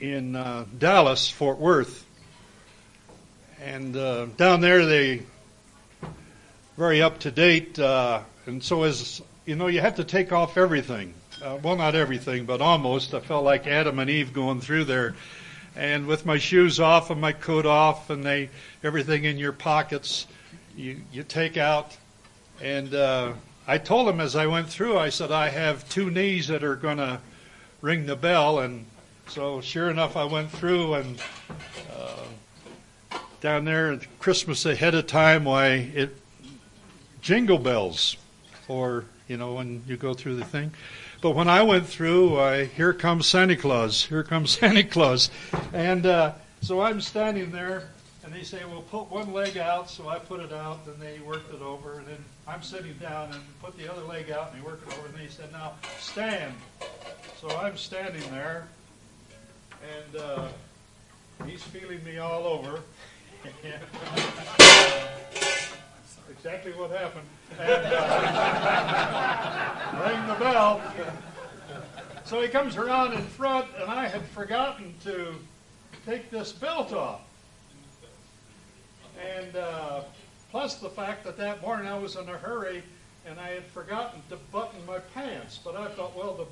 in uh, Dallas, Fort Worth, and uh, down there they very up to date, uh, and so as you know, you have to take off everything. Uh, well, not everything, but almost. I felt like Adam and Eve going through there, and with my shoes off and my coat off, and they everything in your pockets, you you take out, and uh, I told them as I went through, I said I have two knees that are going to ring the bell, and so sure enough, I went through and uh, down there at Christmas ahead of time, why it jingle bells for you know when you go through the thing. But when I went through, I here comes Santa Claus, here comes Santa Claus, and uh, so I'm standing there, and they say, "Well, put one leg out." So I put it out, and they worked it over, and then I'm sitting down and put the other leg out, and they worked it over, and they said, "Now stand." So I'm standing there, and uh, he's feeling me all over. exactly what happened. And, uh, ring the bell. So he comes around in front, and I had forgotten to take this belt off. And uh, plus the fact that that morning I was in a hurry and I had forgotten to button my pants. But I thought, well, the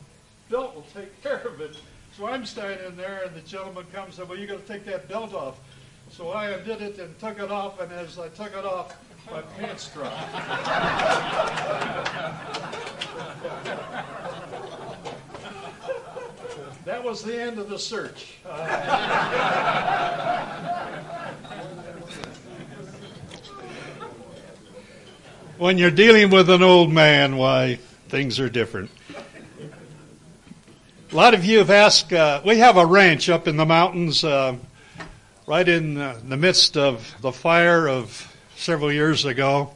belt will take care of it. So I'm standing there, and the gentleman comes and said, well, you got to take that belt off. So I undid it and took it off, and as I took it off, my pants dropped. that was the end of the search. when you're dealing with an old man, why, things are different. A lot of you have asked, uh, we have a ranch up in the mountains, uh, right in uh, the midst of the fire of several years ago.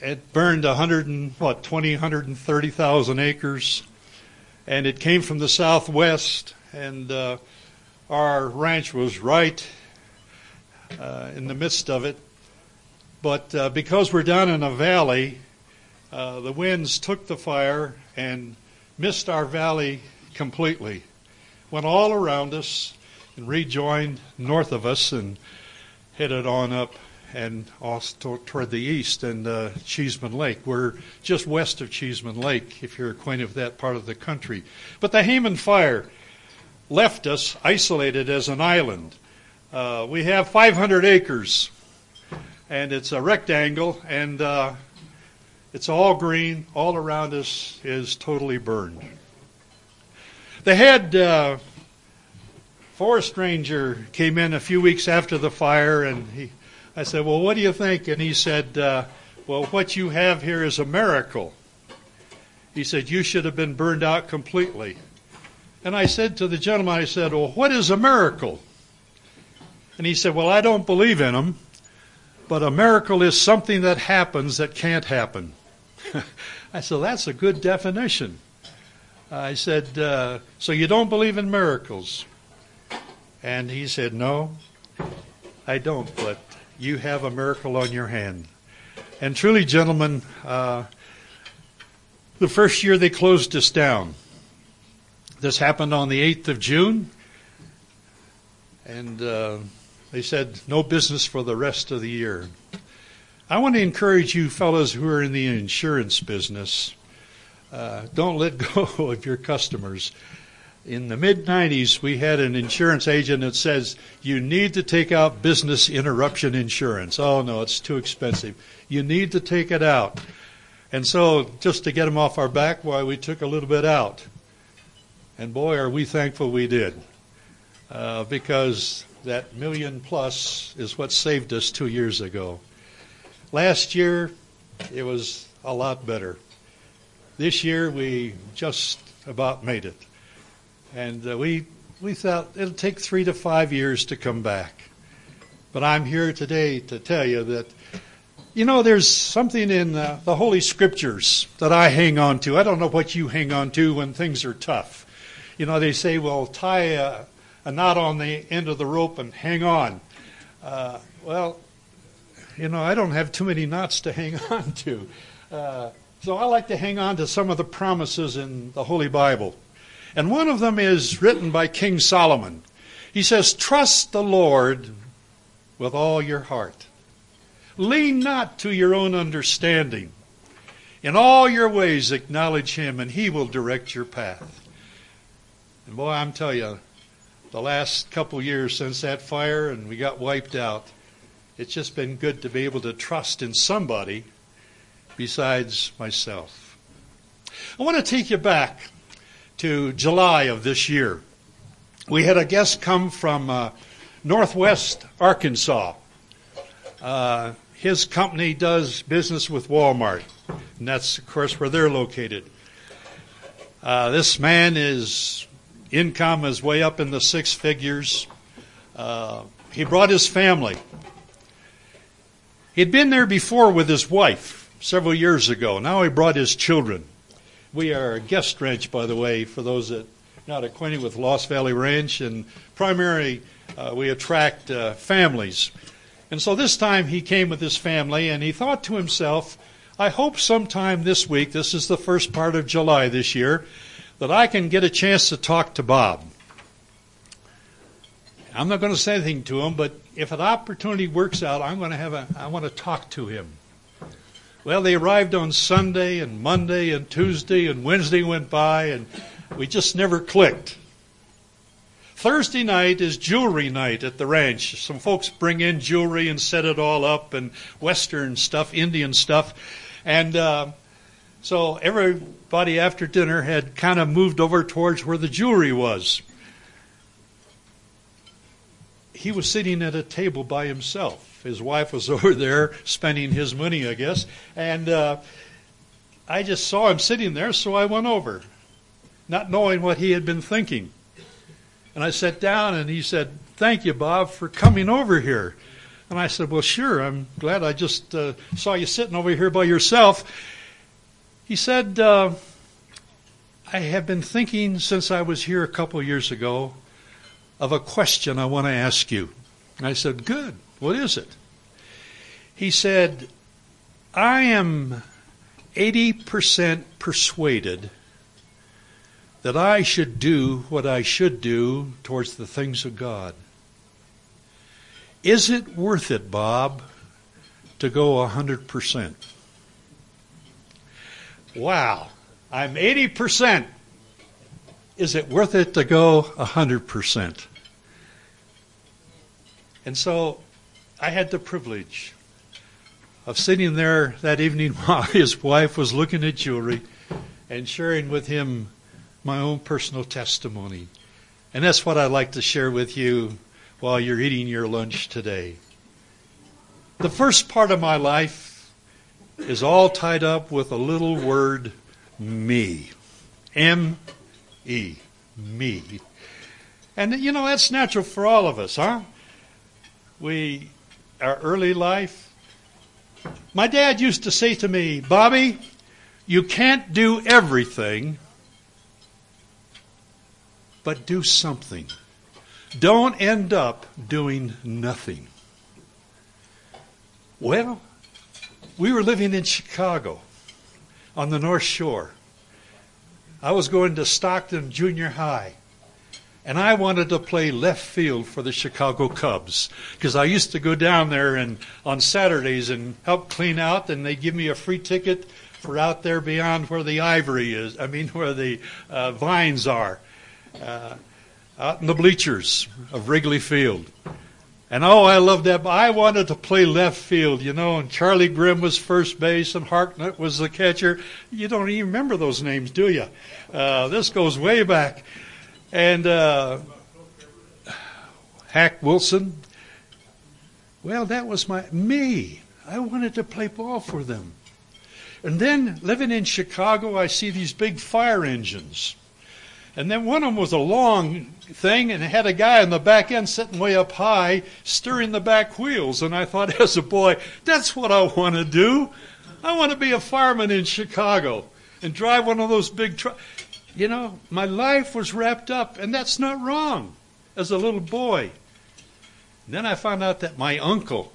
It burned 100 and what 20, 130,000 acres, and it came from the southwest. And uh, our ranch was right uh, in the midst of it. But because we're down in a valley, the winds took the fire and missed our valley completely. Went all around us and rejoined north of us and headed on up and off toward the east and uh, Cheeseman Lake. We're just west of Cheeseman Lake, if you're acquainted with that part of the country. But the Hayman fire left us isolated as an island. Uh, we have 500 acres, and it's a rectangle, and uh, it's all green. All around us is totally burned. They had uh, forest ranger came in a few weeks after the fire, and he, I said, "Well, what do you think?" And he said, uh, "Well, what you have here is a miracle." He said, "You should have been burned out completely." And I said to the gentleman, I said, "Well, what is a miracle?" And he said, "Well, I don't believe in them, but a miracle is something that happens that can't happen." I said, "That's a good definition." I said, uh, "So you don't believe in miracles?" And he said, No, I don't, but you have a miracle on your hand. And truly, gentlemen, uh, the first year they closed us down. This happened on the 8th of June. And uh, they said, no business for the rest of the year. I want to encourage you fellows who are in the insurance business, uh, don't let go of your customers in the mid 90s, we had an insurance agent that says you need to take out business interruption insurance. Oh no, it's too expensive. You need to take it out. And so, just to get them off our back, why we took a little bit out. And boy, are we thankful we did. Uh, because that million plus is what saved us two years ago. Last year, it was a lot better. This year, we just about made it. And uh, we, we thought it'll take three to five years to come back. But I'm here today to tell you that, you know, there's something in uh, the Holy Scriptures that I hang on to. I don't know what you hang on to when things are tough. You know, they say, well, tie a, a knot on the end of the rope and hang on. Uh, well, you know, I don't have too many knots to hang on to. Uh, so I like to hang on to some of the promises in the Holy Bible. And one of them is written by King Solomon. He says, Trust the Lord with all your heart. Lean not to your own understanding. In all your ways acknowledge him, and he will direct your path. And boy, I'm telling you, the last couple years since that fire and we got wiped out, it's just been good to be able to trust in somebody besides myself. I want to take you back to July of this year. We had a guest come from uh, Northwest Arkansas. Uh, his company does business with Walmart, and that's, of course, where they're located. Uh, this man is income is way up in the six figures. Uh, he brought his family. He'd been there before with his wife several years ago. Now he brought his children. We are a guest ranch, by the way, for those that are not acquainted with Lost Valley Ranch, and primarily uh, we attract uh, families. And so this time he came with his family, and he thought to himself, I hope sometime this week, this is the first part of July this year, that I can get a chance to talk to Bob. I'm not going to say anything to him, but if an opportunity works out, I'm going to have a, I want to talk to him. Well, they arrived on Sunday and Monday and Tuesday and Wednesday went by and we just never clicked. Thursday night is jewelry night at the ranch. Some folks bring in jewelry and set it all up and Western stuff, Indian stuff. And, uh, so everybody after dinner had kind of moved over towards where the jewelry was. He was sitting at a table by himself. His wife was over there spending his money, I guess. And uh, I just saw him sitting there, so I went over, not knowing what he had been thinking. And I sat down, and he said, Thank you, Bob, for coming over here. And I said, Well, sure, I'm glad I just uh, saw you sitting over here by yourself. He said, uh, I have been thinking since I was here a couple years ago of a question I want to ask you. And I said, Good. What is it? He said, I am 80% persuaded that I should do what I should do towards the things of God. Is it worth it, Bob, to go 100%? Wow, I'm 80%. Is it worth it to go 100%? And so I had the privilege of sitting there that evening while his wife was looking at jewelry and sharing with him my own personal testimony. And that's what I'd like to share with you while you're eating your lunch today. The first part of my life is all tied up with a little word, me. M E. Me. And you know, that's natural for all of us, huh? We, our early life. My dad used to say to me, Bobby, you can't do everything, but do something. Don't end up doing nothing. Well, we were living in Chicago on the North Shore. I was going to Stockton Junior High. And I wanted to play left field for the Chicago Cubs because I used to go down there and on Saturdays and help clean out, and they give me a free ticket for out there beyond where the ivory is. I mean, where the uh, vines are, uh, out in the bleachers of Wrigley Field. And oh, I loved that. I wanted to play left field, you know, and Charlie Grimm was first base and Hartnett was the catcher. You don't even remember those names, do you? Uh, this goes way back. And uh, Hack Wilson, well, that was my me. I wanted to play ball for them. And then living in Chicago, I see these big fire engines. And then one of them was a long thing and had a guy on the back end sitting way up high steering the back wheels. And I thought as a boy, that's what I want to do. I want to be a fireman in Chicago and drive one of those big trucks. You know, my life was wrapped up, and that's not wrong as a little boy. And then I found out that my uncle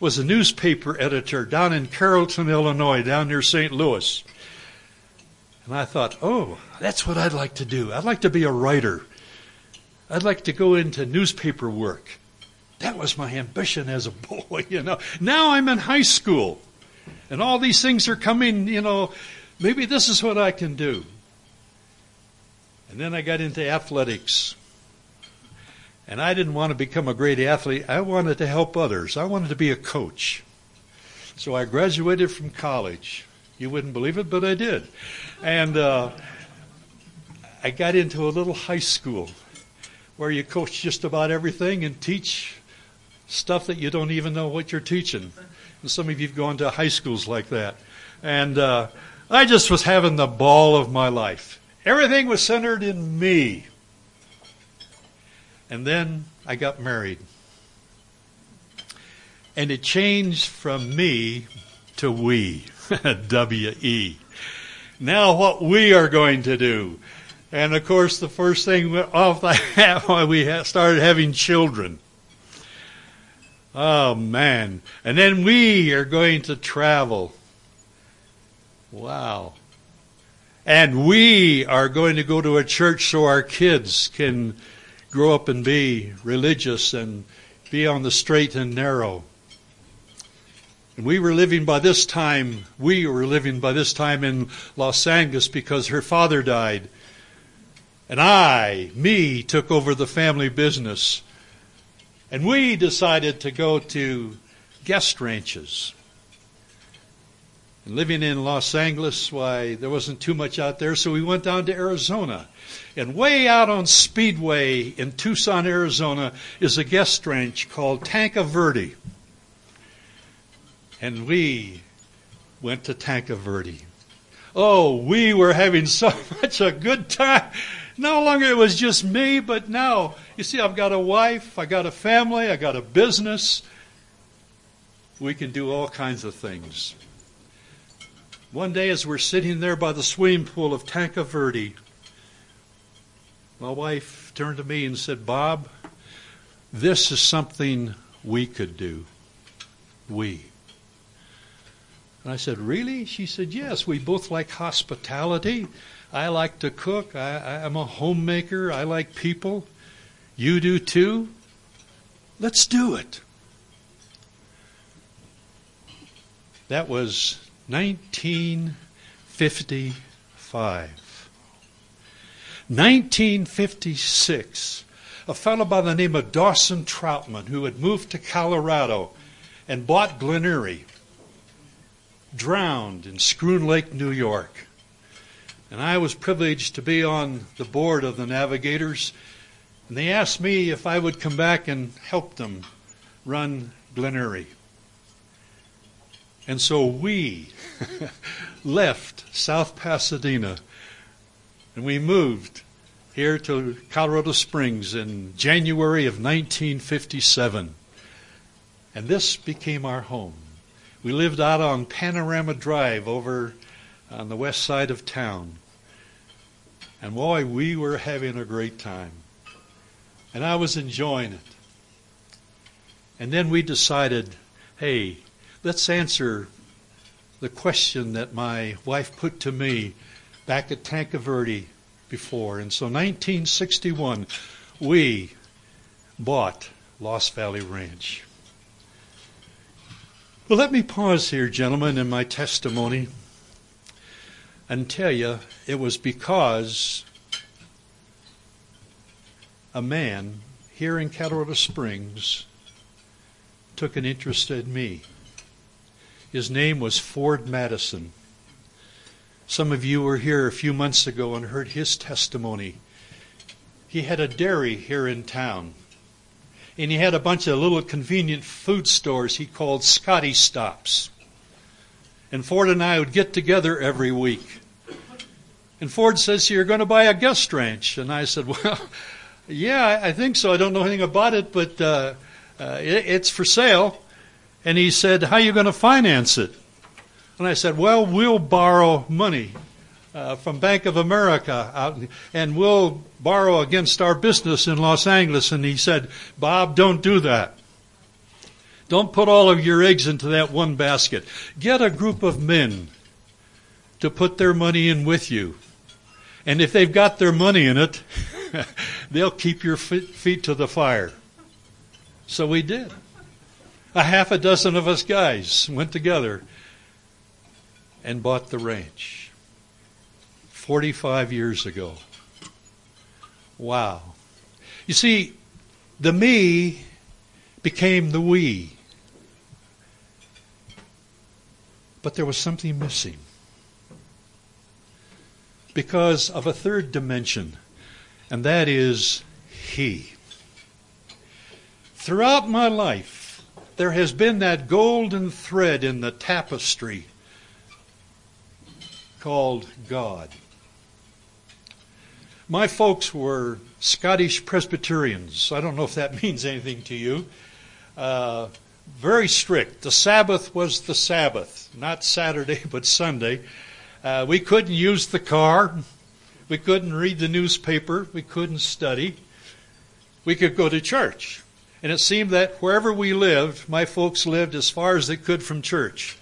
was a newspaper editor down in Carrollton, Illinois, down near St. Louis. And I thought, oh, that's what I'd like to do. I'd like to be a writer. I'd like to go into newspaper work. That was my ambition as a boy, you know. Now I'm in high school and all these things are coming, you know, maybe this is what I can do. And then I got into athletics. And I didn't want to become a great athlete. I wanted to help others. I wanted to be a coach. So I graduated from college. You wouldn't believe it, but I did. And uh, I got into a little high school where you coach just about everything and teach stuff that you don't even know what you're teaching. And some of you have gone to high schools like that. And uh, I just was having the ball of my life. Everything was centered in me. And then I got married. And it changed from me to we. W E. Now, what we are going to do. And of course, the first thing off the hat, when we started having children. Oh man. And then we are going to travel. Wow. And we are going to go to a church so our kids can grow up and be religious and be on the straight and narrow. And we were living by this time, we were living by this time in Los Angeles because her father died. And I, me, took over the family business. And we decided to go to guest ranches. And living in Los Angeles, why, there wasn't too much out there, so we went down to Arizona. And way out on Speedway in Tucson, Arizona, is a guest ranch called Tanque Verde. And we went to Tanque Verde. Oh, we were having so much a good time. No longer it was just me, but now, you see, I've got a wife, I got a family, I got a business. We can do all kinds of things. One day, as we're sitting there by the swimming pool of Tanque Verde, my wife turned to me and said, Bob, this is something we could do. We. And I said, Really? She said, Yes, we both like hospitality. I like to cook. I, am a homemaker. I like people. You do too. Let's do it. That was 1955. 1956, a fellow by the name of Dawson Trotman, who had moved to Colorado and bought Glen Eyrie, drowned in Schroon Lake, New York. And I was privileged to be on the board of the Navigators. And they asked me if I would come back and help them run Glen Eyrie. And so we left South Pasadena and we moved here to Colorado Springs in January of 1957. And this became our home. We lived out on Panorama Drive over on the west side of town. And boy, we were having a great time. And I was enjoying it. And then we decided, hey, let's answer the question that my wife put to me back at Tanque Verde. And so 1961, we bought Lost Valley Ranch. Well, let me pause here, gentlemen, in my testimony and tell you it was because a man here in Colorado Springs took an interest in me. His name was Ford Madison. Some of you were here a few months ago and heard his testimony. He had a dairy here in town. And he had a bunch of little convenient food stores he called Scotty Stops. And Ford and I would get together every week. And Ford says, You're going to buy a guest ranch. And I said, Well, yeah, I think so. I don't know anything about it, but uh, uh, it, it's for sale. And he said, How are you going to finance it? And I said, Well, we'll borrow money uh, from Bank of America out, and we'll borrow against our business in Los Angeles. And he said, Bob, don't do that. Don't put all of your eggs into that one basket. Get a group of men to put their money in with you. And if they've got their money in it, they'll keep your feet to the fire. So we did. A half a dozen of us guys went together and bought the ranch 45 years ago. Wow. You see, the me became the we. But there was something missing because of a third dimension, and that is He. Throughout my life, there has been that golden thread in the tapestry called God. My folks were Scottish Presbyterians. I don't know if that means anything to you. Uh, very strict. The Sabbath was the Sabbath, not Saturday, but Sunday. Uh, we couldn't use the car. We couldn't read the newspaper. We couldn't study. We could go to church. And it seemed that wherever we lived, my folks lived as far as they could from church.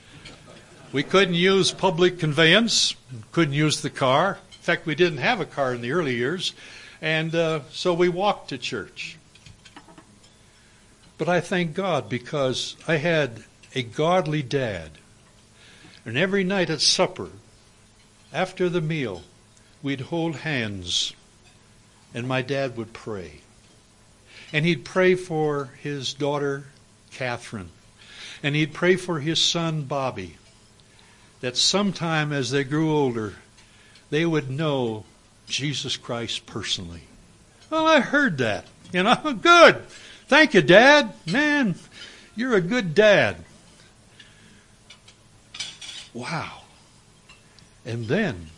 We couldn't use public conveyance, couldn't use the car. In fact, we didn't have a car in the early years. And uh, so we walked to church. But I thank God because I had a godly dad. And every night at supper, after the meal, we'd hold hands and my dad would pray. And he'd pray for his daughter, Catherine. And he'd pray for his son, Bobby, that sometime as they grew older, they would know Jesus Christ personally. Well, I heard that. You know, good. Thank you, Dad. Man, you're a good dad. Wow. And then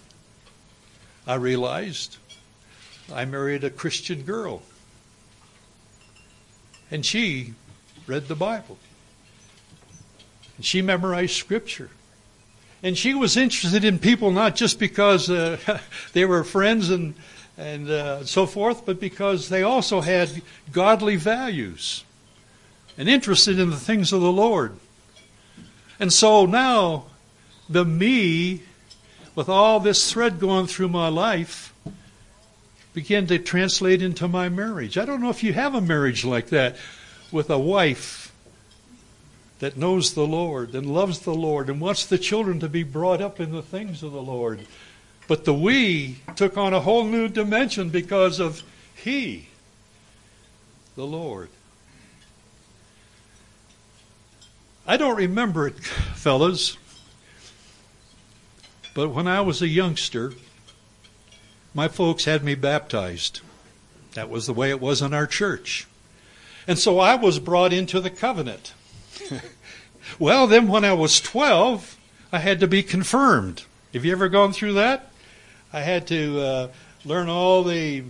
I realized I married a Christian girl. And she read the Bible. And she memorized Scripture. And she was interested in people not just because uh, they were friends and, and uh, so forth, but because they also had godly values and interested in the things of the Lord. And so now the me with all this thread going through my life, began to translate into my marriage. I don't know if you have a marriage like that with a wife that knows the Lord and loves the Lord and wants the children to be brought up in the things of the Lord. But the we took on a whole new dimension because of He, the Lord. I don't remember it, fellas, but when I was a youngster, my folks had me baptized. That was the way it was in our church. And so I was brought into the covenant. well, then when I was 12, I had to be confirmed. Have you ever gone through that? I had to uh, learn all the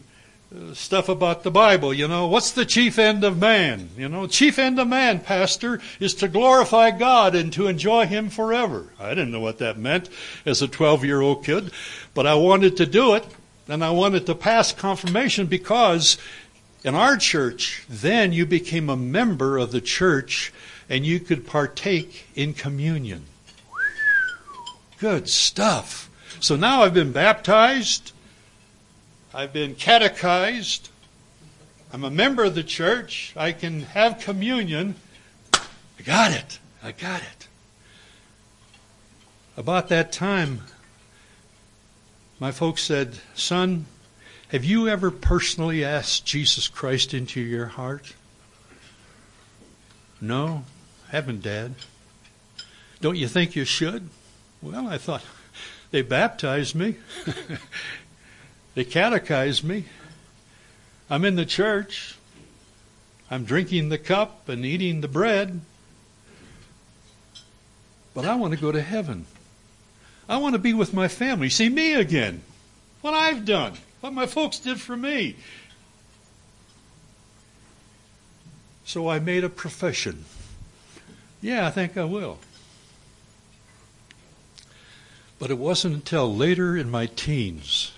stuff about the Bible. You know, what's the chief end of man? You know, chief end of man, Pastor, is to glorify God and to enjoy Him forever. I didn't know what that meant as a 12 year old kid, but I wanted to do it and I wanted to pass confirmation because in our church, then you became a member of the church and you could partake in communion. Good stuff. So now I've been baptized. I've been catechized. I'm a member of the church. I can have communion. I got it. I got it. About that time, my folks said, Son, have you ever personally asked Jesus Christ into your heart? No, haven't, Dad. Don't you think you should? Well, I thought, they baptized me. They catechized me. I'm in the church. I'm drinking the cup and eating the bread. But I want to go to heaven. I want to be with my family, see me again. What I've done, what my folks did for me. So I made a profession. Yeah, I think I will. But it wasn't until later in my teens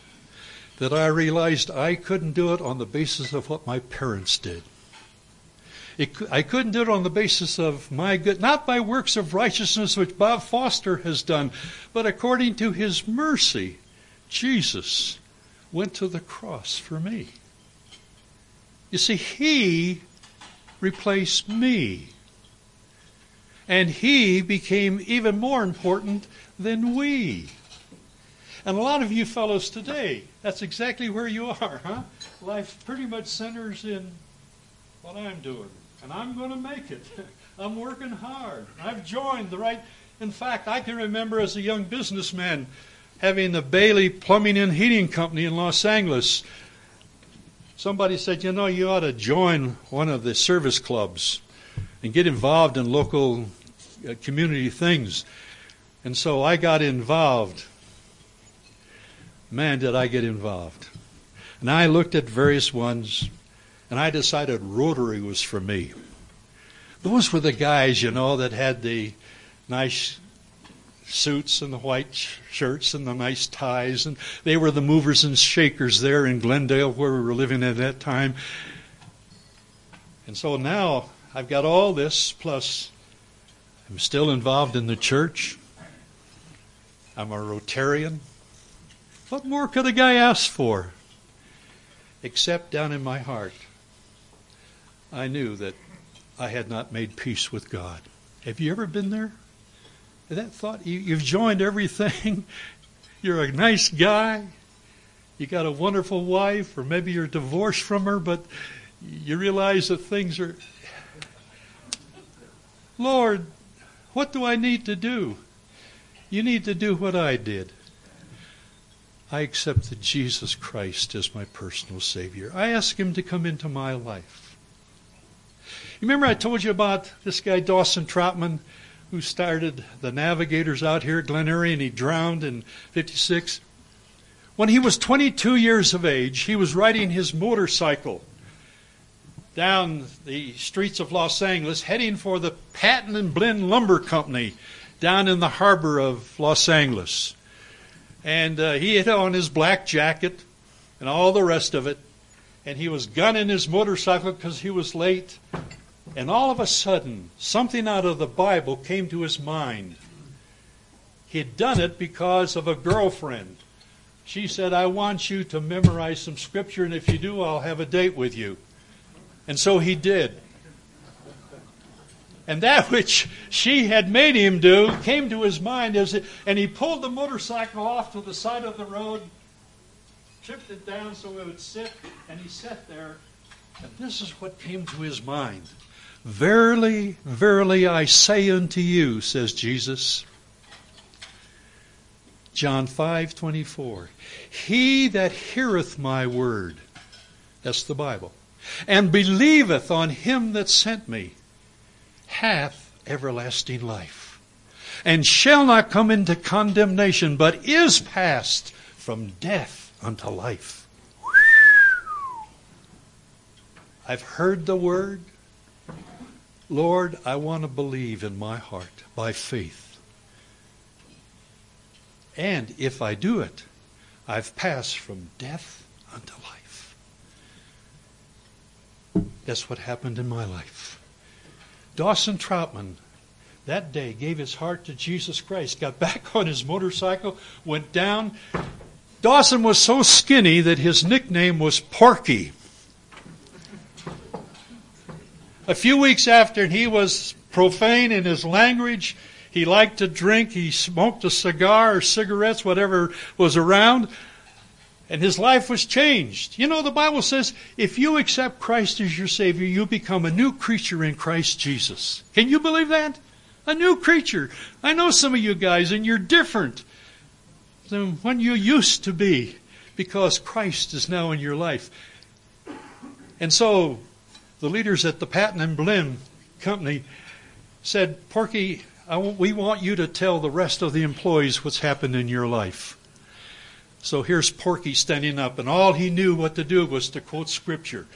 that I realized I couldn't do it on the basis of what my parents did. It, I couldn't do it on the basis of my good, not by works of righteousness which Bob Foster has done, but according to his mercy, Jesus went to the cross for me. You see, he replaced me. And he became even more important than we. And a lot of you fellows today, that's exactly where you are, huh? Life pretty much centers in what I'm doing. And I'm going to make it. I'm working hard. I've joined the right. In fact, I can remember as a young businessman having the Bailey Plumbing and Heating Company in Los Angeles. Somebody said, you know, you ought to join one of the service clubs and get involved in local uh, community things. And so I got involved. Man, did I get involved. And I looked at various ones, and I decided Rotary was for me. Those were the guys, you know, that had the nice suits and the white shirts and the nice ties, and they were the movers and shakers there in Glendale where we were living at that time. And so now I've got all this, plus I'm still involved in the church. I'm a Rotarian. What more could a guy ask for? Except down in my heart, I knew that I had not made peace with God. Have you ever been there? That thought, you, have joined everything. You're a nice guy. You got a wonderful wife, or maybe you're divorced from her, but you realize that things are. Lord, what do I need to do? You need to do what I did. I accepted Jesus Christ as my personal Savior. I asked Him to come into my life. You remember I told you about this guy, Dawson Trotman, who started the Navigators out here at Glen Eyrie and he drowned in 56? When he was 22 years of age, he was riding his motorcycle down the streets of Los Angeles, heading for the Patten and Blinn Lumber Company down in the harbor of Los Angeles. And uh, he had on his black jacket and all the rest of it. And he was gunning his motorcycle because he was late. And all of a sudden, something out of the Bible came to his mind. He had done it because of a girlfriend. She said, I want you to memorize some scripture, and if you do, I'll have a date with you. And so he did. And that which she had made him do came to his mind, as it, and he pulled the motorcycle off to the side of the road, chipped it down so it would sit, and he sat there. And this is what came to his mind. Verily, verily, I say unto you, says Jesus. John 5:24. He that heareth my word, that's the Bible and believeth on him that sent me hath everlasting life, and shall not come into condemnation, but is passed from death unto life. I've heard the word. Lord, I want to believe in my heart by faith. And if I do it, I've passed from death unto life. That's what happened in my life. Dawson Trotman that day gave his heart to Jesus Christ, got back on his motorcycle, went down. Dawson was so skinny that his nickname was Porky. A few weeks after he was profane in his language, he liked to drink, he smoked a cigar or cigarettes, whatever was around and his life was changed. You know, the Bible says if you accept Christ as your Savior, you become a new creature in Christ Jesus. Can you believe that? A new creature. I know some of you guys, and you're different than when you used to be because Christ is now in your life. And so the leaders at the Patten and Blinn company said, Porky, we want you to tell the rest of the employees what's happened in your life. So here's Porky standing up, and all he knew what to do was to quote scripture.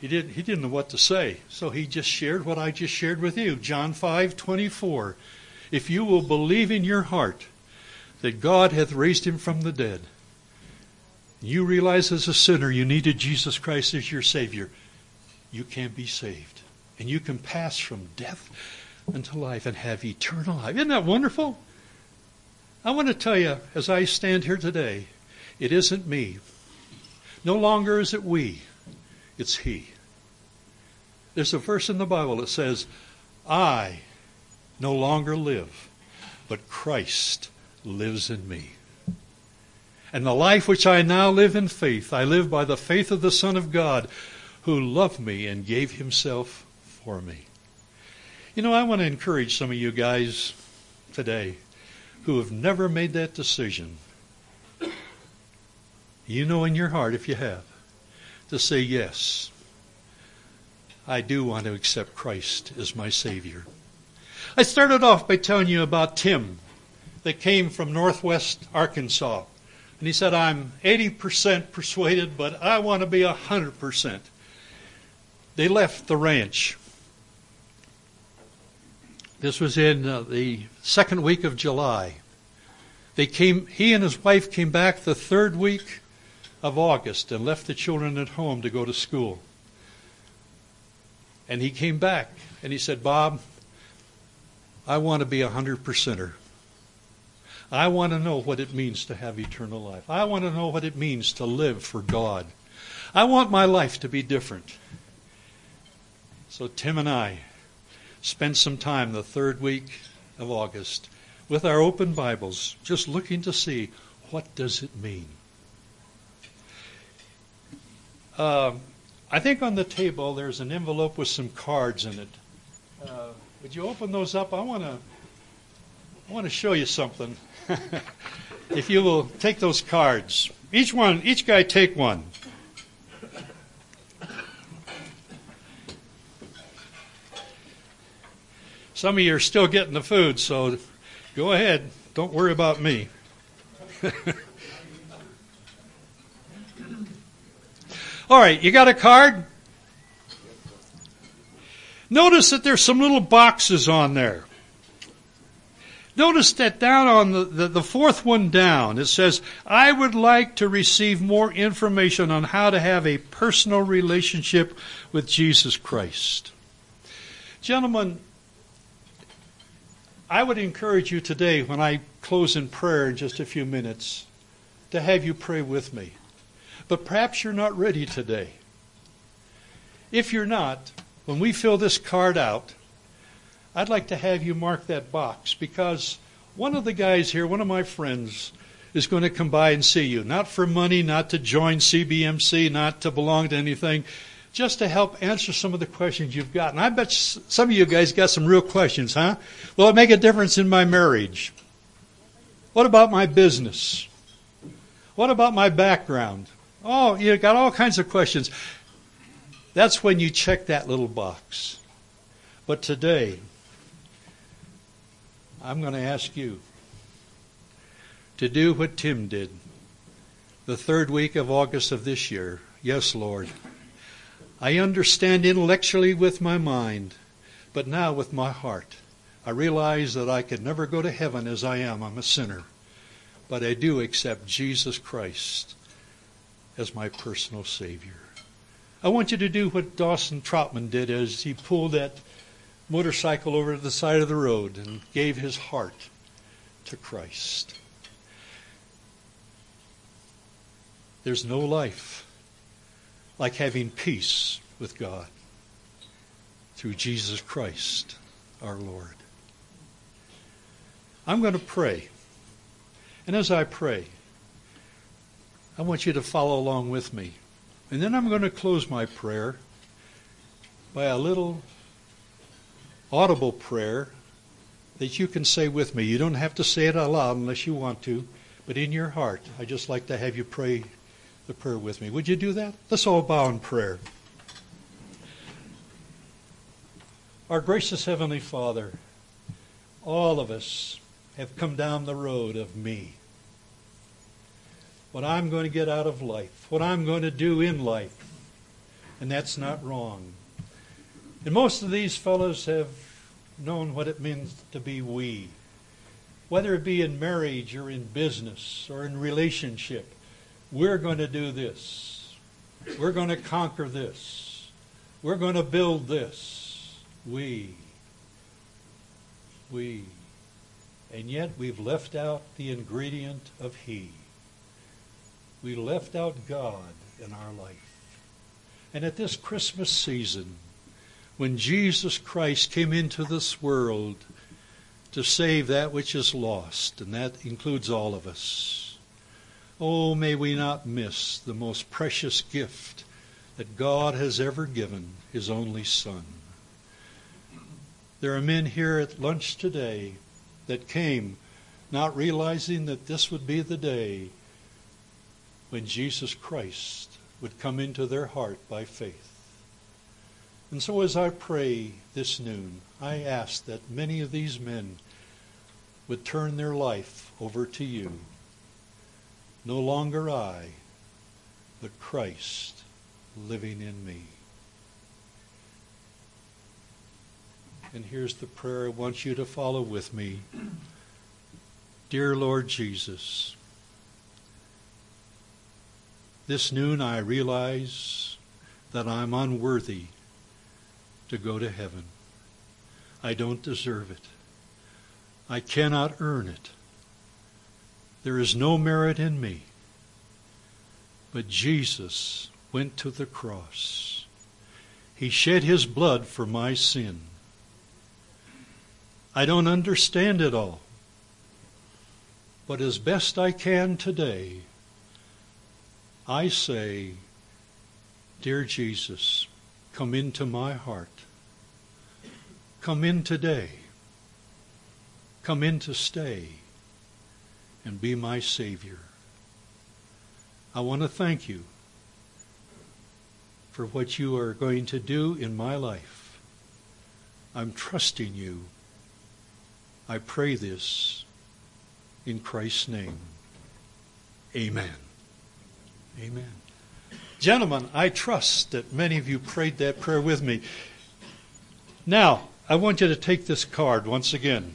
He didn't, he didn't know what to say, so he just shared what I just shared with you. John 5 24. If you will believe in your heart that God hath raised him from the dead, you realize as a sinner you needed Jesus Christ as your Savior, you can be saved. And you can pass from death unto life and have eternal life. Isn't that wonderful? I want to tell you, as I stand here today, it isn't me. No longer is it we, it's He. There's a verse in the Bible that says, I no longer live, but Christ lives in me. And the life which I now live in faith, I live by the faith of the Son of God, who loved me and gave himself for me. You know, I want to encourage some of you guys today who have never made that decision. You know in your heart, if you have, to say, Yes, I do want to accept Christ as my Savior. I started off by telling you about Tim that came from northwest Arkansas. And he said, I'm 80% persuaded, but I want to be 100%. They left the ranch. This was in uh, the second week of July. They came, he and his wife came back the third week of August and left the children at home to go to school. And he came back and he said, Bob, I want to be a hundred percenter. I want to know what it means to have eternal life. I want to know what it means to live for God. I want my life to be different. So Tim and I spent some time the third week of August with our open Bibles, just looking to see what does it mean. Uh, I think on the table there's an envelope with some cards in it. Uh, would you open those up? I want to I want to show you something. if you will take those cards, each one, each guy take one. Some of you are still getting the food, so go ahead. Don't worry about me. All right, you got a card? Notice that there's some little boxes on there. Notice that down on the, the, the, fourth one down, it says, I would like to receive more information on how to have a personal relationship with Jesus Christ. Gentlemen, I would encourage you today, when I close in prayer in just a few minutes, to have you pray with me. But perhaps you're not ready today. If you're not, when we fill this card out, I'd like to have you mark that box because one of the guys here, one of my friends, is going to come by and see you. Not for money, not to join CBMC, not to belong to anything, just to help answer some of the questions you've got. And I bet some of you guys got some real questions, huh? Will it make a difference in my marriage? What about my business? What about my background? Oh, you got all kinds of questions. That's when you check that little box. But today, I'm going to ask you to do what Tim did the third week of August of this year. Yes, Lord. I understand intellectually with my mind, but now with my heart. I realize that I could never go to heaven as I am. I'm a sinner. But I do accept Jesus Christ as my personal Savior. I want you to do what Dawson Trotman did as he pulled that motorcycle over to the side of the road and gave his heart to Christ. There's no life like having peace with God through Jesus Christ our Lord. I'm going to pray. And as I pray, I want you to follow along with me. And then I'm going to close my prayer by a little audible prayer that you can say with me. You don't have to say it aloud unless you want to, but in your heart, I just like to have you pray the prayer with me. Would you do that? Let's all bow in prayer. Our gracious Heavenly Father, all of us have come down the road of me. What I'm going to get out of life, what I'm going to do in life. And that's not wrong. And most of these fellows have known what it means to be we, whether it be in marriage or in business or in relationship. We're going to do this. We're going to conquer this. We're going to build this. We. We. And yet we've left out the ingredient of He. We left out God in our life. And at this Christmas season, when Jesus Christ came into this world to save that which is lost, and that includes all of us, oh, may we not miss the most precious gift that God has ever given, His only Son. There are men here at lunch today that came not realizing that this would be the day when Jesus Christ would come into their heart by faith. And so as I pray this noon, I ask that many of these men would turn their life over to you. No longer I, but Christ living in me. And here's the prayer I want you to follow with me. Dear Lord Jesus, this noon I realize that I'm unworthy to go to heaven. I don't deserve it. I cannot earn it. There is no merit in me. But Jesus went to the cross. He shed his blood for my sin. I don't understand it all. But as best I can today, I say, Dear Jesus, come into my heart. Come in today. Come in to stay and be my Savior. I want to thank you for what you are going to do in my life. I'm trusting you. I pray this in Christ's name. Amen. Amen. Gentlemen, I trust that many of you prayed that prayer with me. Now, I want you to take this card once again.